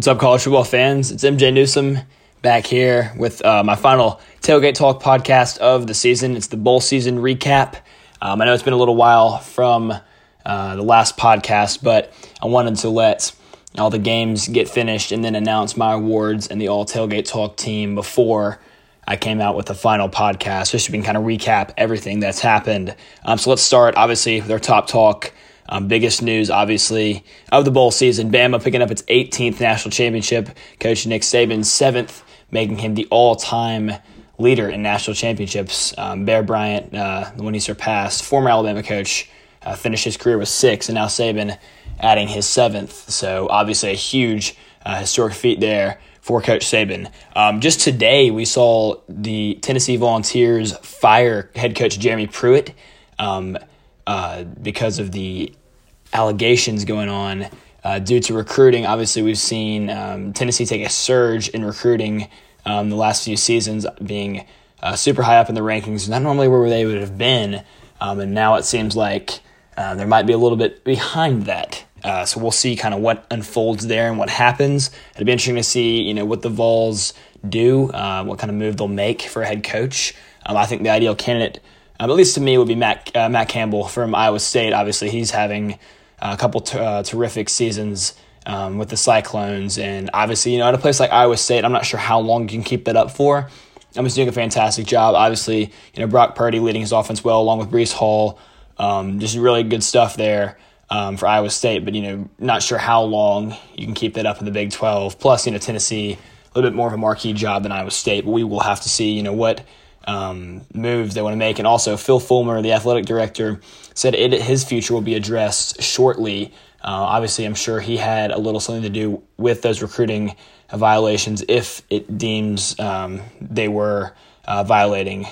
What's up, college football fans? It's MJ Newsom back here with uh, my final Tailgate Talk podcast of the season. It's the bowl season recap. Um, I know it's been a little while from uh, the last podcast, but I wanted to let all the games get finished and then announce my awards and the All Tailgate Talk team before I came out with the final podcast, just so we can kind of recap everything that's happened. Um, so let's start, obviously, with our top talk. Um, biggest news, obviously, of the bowl season Bama picking up its 18th national championship. Coach Nick Saban, seventh, making him the all time leader in national championships. Um, Bear Bryant, uh, the one he surpassed, former Alabama coach, uh, finished his career with six, and now Saban adding his seventh. So, obviously, a huge uh, historic feat there for Coach Saban. Um, just today, we saw the Tennessee Volunteers fire head coach Jeremy Pruitt um, uh, because of the allegations going on uh, due to recruiting. Obviously, we've seen um, Tennessee take a surge in recruiting um, the last few seasons, being uh, super high up in the rankings, not normally where they would have been. Um, and now it seems like uh, there might be a little bit behind that. Uh, so we'll see kind of what unfolds there and what happens. It'll be interesting to see, you know, what the Vols do, uh, what kind of move they'll make for a head coach. Um, I think the ideal candidate, um, at least to me, would be Matt uh, Matt Campbell from Iowa State. Obviously, he's having a couple t- uh, terrific seasons um, with the Cyclones, and obviously, you know, at a place like Iowa State, I'm not sure how long you can keep that up for. I'm just doing a fantastic job. Obviously, you know, Brock Purdy leading his offense well, along with Breece Hall. Um, just really good stuff there um, for Iowa State, but you know, not sure how long you can keep that up in the Big 12. Plus, you know, Tennessee a little bit more of a marquee job than Iowa State, but we will have to see, you know, what um, moves they want to make. And also, Phil Fulmer, the athletic director, said it, his future will be addressed shortly. Uh, obviously, I'm sure he had a little something to do with those recruiting violations if it deems um, they were uh, violating,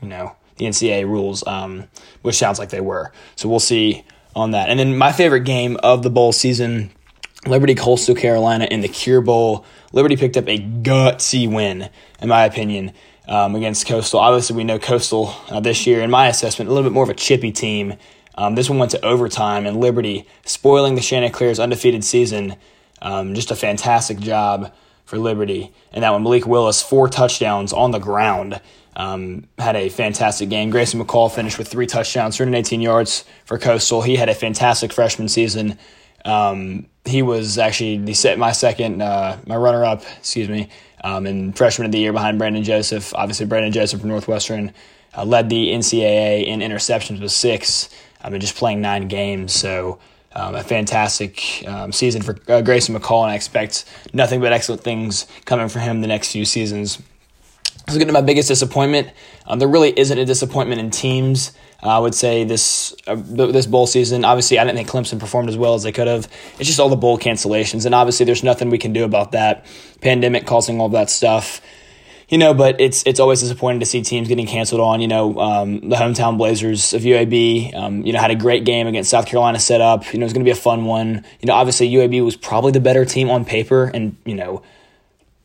you know, the NCAA rules, um, which sounds like they were. So we'll see on that. And then my favorite game of the bowl season, Liberty Coastal Carolina in the Cure Bowl. Liberty picked up a gutsy win, in my opinion um, against Coastal. Obviously, we know Coastal uh, this year, in my assessment, a little bit more of a chippy team. Um, this one went to overtime, and Liberty spoiling the Chanticleers' undefeated season. Um, just a fantastic job for Liberty. And that one, Malik Willis, four touchdowns on the ground. Um, had a fantastic game. Grayson McCall finished with three touchdowns, 318 yards for Coastal. He had a fantastic freshman season. Um, he was actually the set my second, uh, my runner up, excuse me, um, and freshman of the year behind Brandon Joseph. Obviously, Brandon Joseph from Northwestern uh, led the NCAA in interceptions with six. I mean, just playing nine games. So, um, a fantastic um, season for uh, Grayson McCall, and I expect nothing but excellent things coming from him the next few seasons. So, getting to be my biggest disappointment. Um, there really isn't a disappointment in teams. I would say this uh, this bowl season. Obviously, I didn't think Clemson performed as well as they could have. It's just all the bowl cancellations, and obviously, there's nothing we can do about that. Pandemic causing all that stuff, you know. But it's it's always disappointing to see teams getting canceled on. You know, um, the hometown Blazers of UAB, um, you know, had a great game against South Carolina set up. You know, it's going to be a fun one. You know, obviously, UAB was probably the better team on paper, and you know,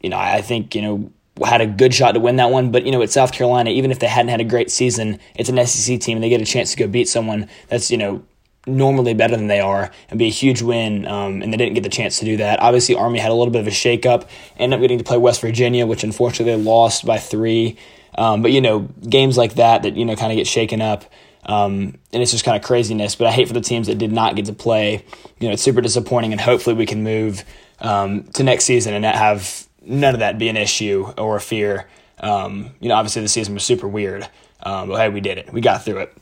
you know, I think you know had a good shot to win that one. But you know, at South Carolina, even if they hadn't had a great season, it's an SEC team and they get a chance to go beat someone that's you know normally better than they are and be a huge win. Um, and they didn't get the chance to do that. Obviously, Army had a little bit of a shakeup, ended up getting to play West Virginia, which unfortunately they lost by three. Um, but you know, games like that that you know kind of get shaken up. Um, and it's just kind of craziness. But I hate for the teams that did not get to play. You know, it's super disappointing, and hopefully we can move um, to next season and have none of that be an issue or a fear. Um, you know, obviously the season was super weird, um, but hey, we did it. We got through it.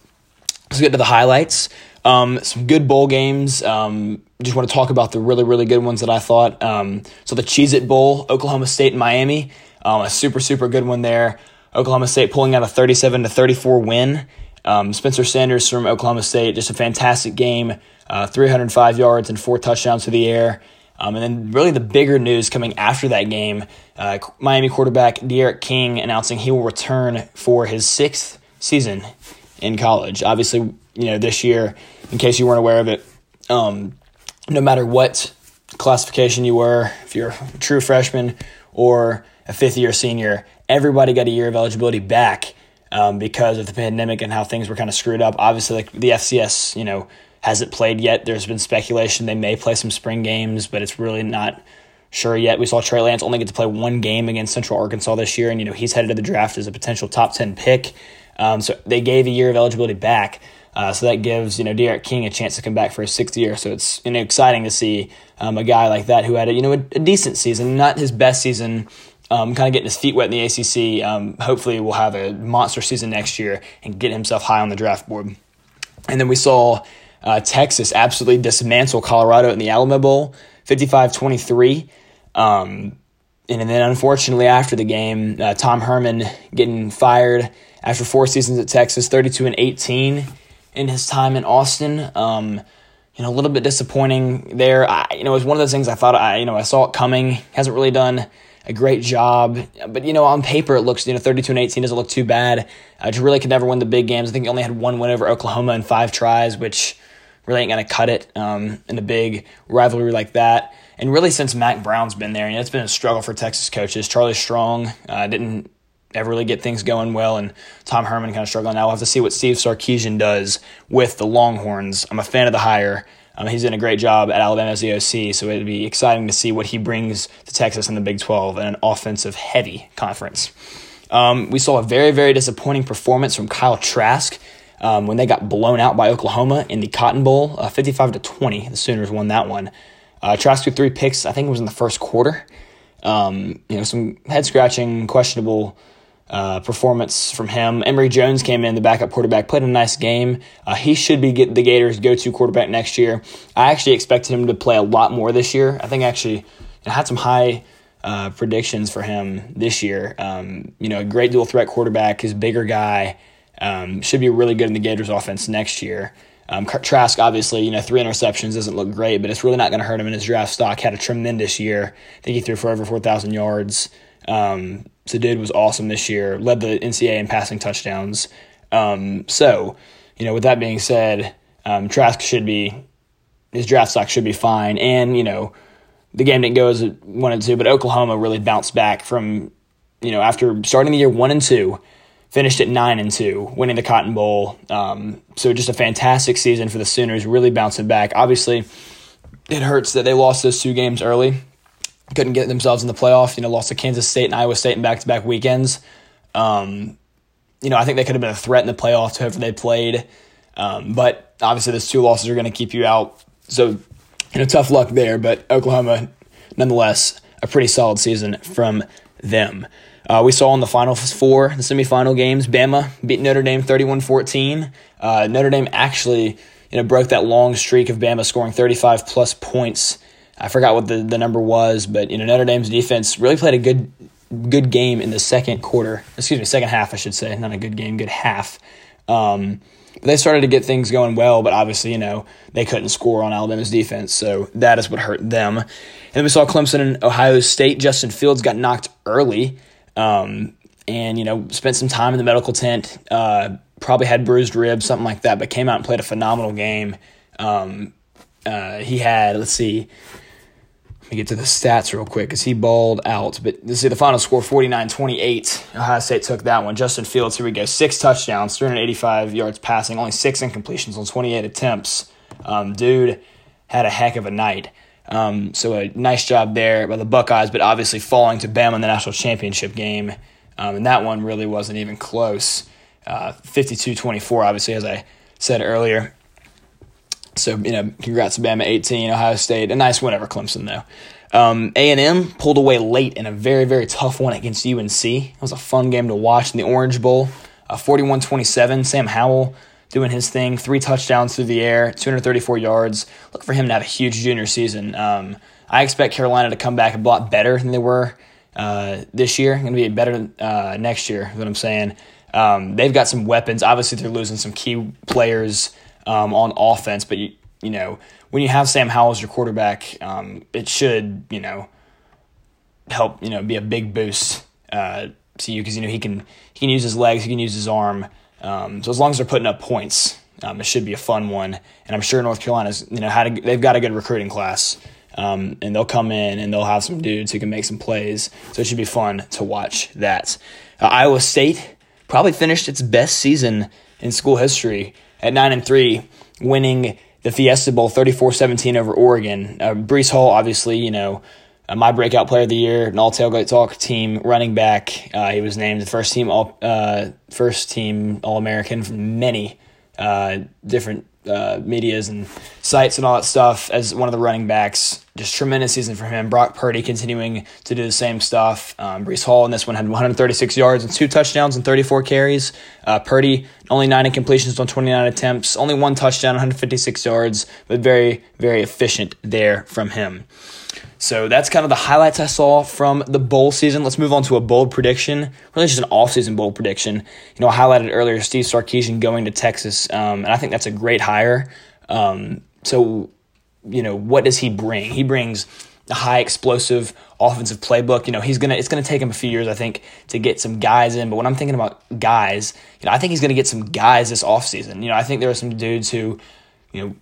Let's get to the highlights. Um, some good bowl games. Um, just want to talk about the really, really good ones that I thought. Um, so the Cheez It Bowl, Oklahoma State and Miami, um, a super, super good one there. Oklahoma State pulling out a 37 to 34 win. Um, Spencer Sanders from Oklahoma State, just a fantastic game. Uh, 305 yards and four touchdowns to the air. Um, and then, really, the bigger news coming after that game uh, Miami quarterback D'Eriq King announcing he will return for his sixth season in college. Obviously, you know, this year, in case you weren't aware of it, um, no matter what classification you were, if you're a true freshman or a fifth year senior, everybody got a year of eligibility back um, because of the pandemic and how things were kind of screwed up. Obviously, like the FCS, you know, hasn't played yet. There's been speculation they may play some spring games, but it's really not sure yet. We saw Trey Lance only get to play one game against Central Arkansas this year, and you know he's headed to the draft as a potential top ten pick. Um, so they gave a year of eligibility back. Uh, so that gives you know D'Eriq King a chance to come back for his sixth year. So it's you know, exciting to see um, a guy like that who had a, you know a, a decent season, not his best season. Um, kind of getting his feet wet in the ACC. Um, hopefully, will have a monster season next year and get himself high on the draft board. And then we saw uh, Texas absolutely dismantle Colorado in the Alamo Bowl, 55 23. Um, and then, unfortunately, after the game, uh, Tom Herman getting fired after four seasons at Texas, 32 and 18 in his time in Austin. Um, you know, a little bit disappointing there. I, you know, it was one of those things I thought I, you know, I saw it coming. Hasn't really done a great job, but you know, on paper it looks, you know, 32 and 18 doesn't look too bad. Uh, really could never win the big games. I think he only had one win over Oklahoma in five tries, which really ain't gonna cut it um, in a big rivalry like that. And really, since Mack Brown's been there, know, it's been a struggle for Texas coaches. Charlie Strong uh, didn't ever really get things going well, and Tom Herman kind of struggling. Now we'll have to see what Steve Sarkisian does with the Longhorns. I'm a fan of the hire. Um, he's done a great job at Alabama as the OC, so it'd be exciting to see what he brings to Texas in the Big 12 in an offensive heavy conference. Um, we saw a very, very disappointing performance from Kyle Trask um, when they got blown out by Oklahoma in the Cotton Bowl, uh, 55 to 20. The Sooners won that one. Uh, Trask threw three picks. I think it was in the first quarter. Um, you know, some head scratching, questionable uh, performance from him. Emory Jones came in, the backup quarterback, played a nice game. Uh, he should be the Gators' go-to quarterback next year. I actually expected him to play a lot more this year. I think actually I had some high uh, predictions for him this year. Um, you know, a great dual threat quarterback, his bigger guy, um, should be really good in the Gators' offense next year. Um, Trask, obviously, you know, three interceptions doesn't look great, but it's really not going to hurt him in his draft stock. Had a tremendous year. I think he threw for over 4,000 yards. Um, so dude was awesome this year, led the NCAA in passing touchdowns. Um, so, you know, with that being said, um, Trask should be his draft stock should be fine, and you know, the game didn't go as it wanted to, but Oklahoma really bounced back from you know after starting the year one and two, finished at nine and two, winning the Cotton Bowl. Um, so just a fantastic season for the Sooners, really bouncing back. Obviously, it hurts that they lost those two games early couldn't get themselves in the playoff. You know, lost to Kansas State and Iowa State in back to back weekends. Um, you know, I think they could have been a threat in the playoff to whoever they played. Um, but obviously, those two losses are going to keep you out. So, you know, tough luck there. But Oklahoma, nonetheless, a pretty solid season from them. Uh, we saw in the final four, the semifinal games, Bama beat Notre Dame 31 14. Uh, Notre Dame actually you know, broke that long streak of Bama scoring 35 plus points I forgot what the, the number was, but you know Notre Dame's defense really played a good good game in the second quarter. Excuse me, second half, I should say, not a good game, good half. Um, they started to get things going well, but obviously, you know, they couldn't score on Alabama's defense, so that is what hurt them. And then we saw Clemson and Ohio State. Justin Fields got knocked early, um, and you know, spent some time in the medical tent. Uh, probably had bruised ribs, something like that, but came out and played a phenomenal game. Um, uh, he had, let's see, let me get to the stats real quick because he balled out. But this is the final score 49 28. Ohio State took that one. Justin Fields, here we go. Six touchdowns, 385 yards passing, only six incompletions on 28 attempts. Um, dude had a heck of a night. Um, so a nice job there by the Buckeyes, but obviously falling to Bama in the national championship game. Um, and that one really wasn't even close. Uh, 52 24, obviously, as I said earlier. So you know, congrats to Bama 18, Ohio State, a nice win over Clemson though. Um, A&M pulled away late in a very, very tough one against UNC. It was a fun game to watch in the Orange Bowl. Uh, 41-27, Sam Howell doing his thing, three touchdowns through the air, 234 yards. Look for him to have a huge junior season. Um, I expect Carolina to come back a lot better than they were uh, this year. Going to be better uh, next year, is what I'm saying. Um, they've got some weapons. Obviously, they're losing some key players um, on offense. But you, you know, when you have Sam Howell as your quarterback, um, it should you know help you know be a big boost uh, to you because you know he can he can use his legs, he can use his arm. Um, so as long as they're putting up points, um, it should be a fun one. And I'm sure North Carolina's you know had a, they've got a good recruiting class. Um, and they'll come in and they'll have some dudes who can make some plays. So it should be fun to watch that. Uh, Iowa State probably finished its best season in school history at 9 and 3, winning the Fiesta Bowl 34 17 over Oregon. Uh, Breece Hall, obviously, you know, uh, my breakout player of the year, an all tailgate talk team running back. Uh, he was named the first team all uh, first team All American from many uh, different uh, medias and sites and all that stuff as one of the running backs. Just tremendous season for him. Brock Purdy continuing to do the same stuff. Um, Breece Hall in this one had 136 yards and two touchdowns and 34 carries. Purdy only nine incompletions on 29 attempts, only one touchdown, 156 yards, but very very efficient there from him. So that's kind of the highlights I saw from the bowl season. Let's move on to a bold prediction. Really, just an off-season bold prediction. You know, I highlighted earlier Steve Sarkisian going to Texas, um, and I think that's a great hire. Um, so, you know, what does he bring? He brings a high explosive offensive playbook. You know, he's gonna it's gonna take him a few years, I think, to get some guys in. But when I'm thinking about guys, you know, I think he's gonna get some guys this offseason. You know, I think there are some dudes who, you know,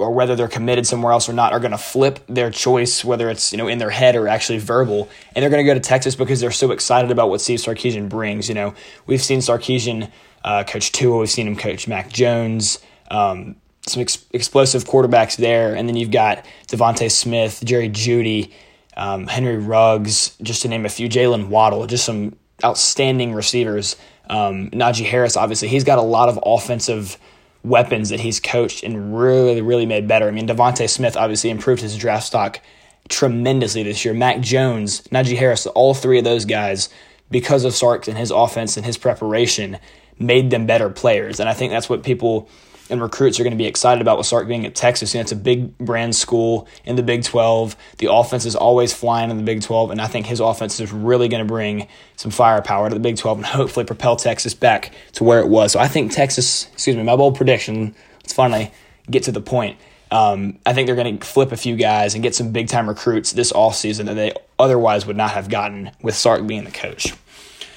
or whether they're committed somewhere else or not are going to flip their choice, whether it's you know in their head or actually verbal, and they're going to go to Texas because they're so excited about what Steve Sarkisian brings. You know, we've seen Sarkisian uh, coach Tua, we've seen him coach Mac Jones, um, some ex- explosive quarterbacks there, and then you've got DeVonta Smith, Jerry Jeudy, um, Henry Ruggs, just to name a few, Jaylen Waddle, just some outstanding receivers. Um, Najee Harris, obviously, he's got a lot of offensive weapons that he's coached and really, really made better. I mean, DeVonta Smith obviously improved his draft stock tremendously this year. Mac Jones, Najee Harris, all three of those guys, because of Sarks and his offense and his preparation, made them better players. And I think that's what people and recruits are going to be excited about with Sark being at Texas. You know, it's a big brand school in the Big 12. The offense is always flying in the Big 12, and I think his offense is really going to bring some firepower to the Big 12 and hopefully propel Texas back to where it was. So I think Texas, excuse me, my bold prediction, let's finally get to the point. Um, I think they're going to flip a few guys and get some big time recruits this offseason that they otherwise would not have gotten with Sark being the coach.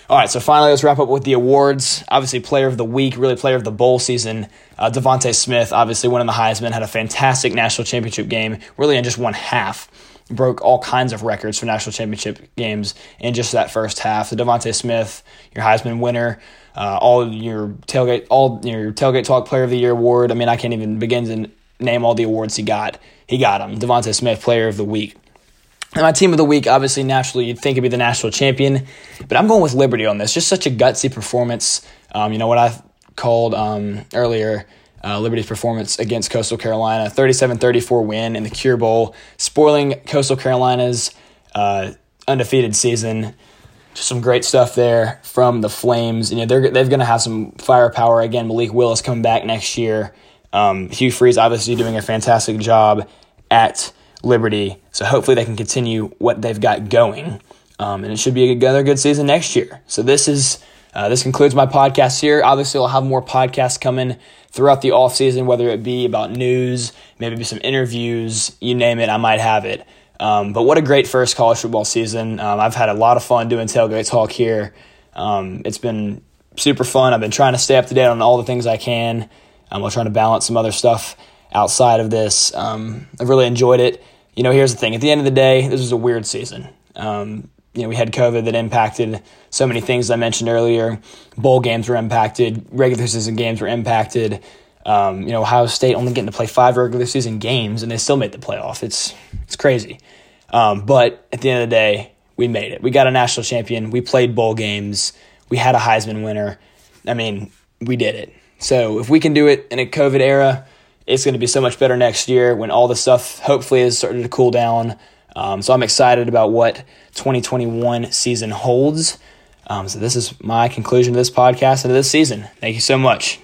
All right, so finally, let's wrap up with the awards. Obviously, player of the week, really player of the bowl season. Uh, DeVonta Smith, obviously winning the Heisman, had a fantastic national championship game, really in just one half. Broke all kinds of records for national championship games in just that first half. The DeVonta Smith, your Heisman winner, uh, all your tailgate, all your tailgate talk player of the year award. I mean, I can't even begin to name all the awards he got. He got them. DeVonta Smith, player of the week. And my team of the week, obviously, naturally, you'd think it'd be the national champion, but I'm going with Liberty on this. Just such a gutsy performance. Um, you know what I called um, earlier uh, Liberty's performance against Coastal Carolina, 37-34 win in the Cure Bowl, spoiling Coastal Carolina's uh, undefeated season. Just some great stuff there from the Flames. You know they're they're going to have some firepower again. Malik Willis coming back next year. Um, Hugh Freeze obviously doing a fantastic job at Liberty. So hopefully they can continue what they've got going. Um, and it should be another good season next year. So this is uh, this concludes my podcast here. Obviously, I'll have more podcasts coming throughout the off season, whether it be about news, maybe some interviews, you name it, I might have it. Um, but what a great first college football season! Um, I've had a lot of fun doing tailgate talk here. Um, it's been super fun. I've been trying to stay up to date on all the things I can. I'm trying to balance some other stuff outside of this. Um, I've really enjoyed it you know, here's the thing. At the end of the day, this was a weird season. Um, you know, we had COVID that impacted so many things I mentioned earlier. Bowl games were impacted. Regular season games were impacted. Um, you know, Ohio State only getting to play five regular season games, and they still made the playoff. It's it's crazy. Um, but at the end of the day, we made it. We got a national champion. We played bowl games. We had a Heisman winner. I mean, we did it. So if we can do it in a COVID era, it's going to be so much better next year when all the stuff hopefully is starting to cool down. Um, so I'm excited about what 2021 season holds. Um, so this is my conclusion to this podcast and to this season. Thank you so much.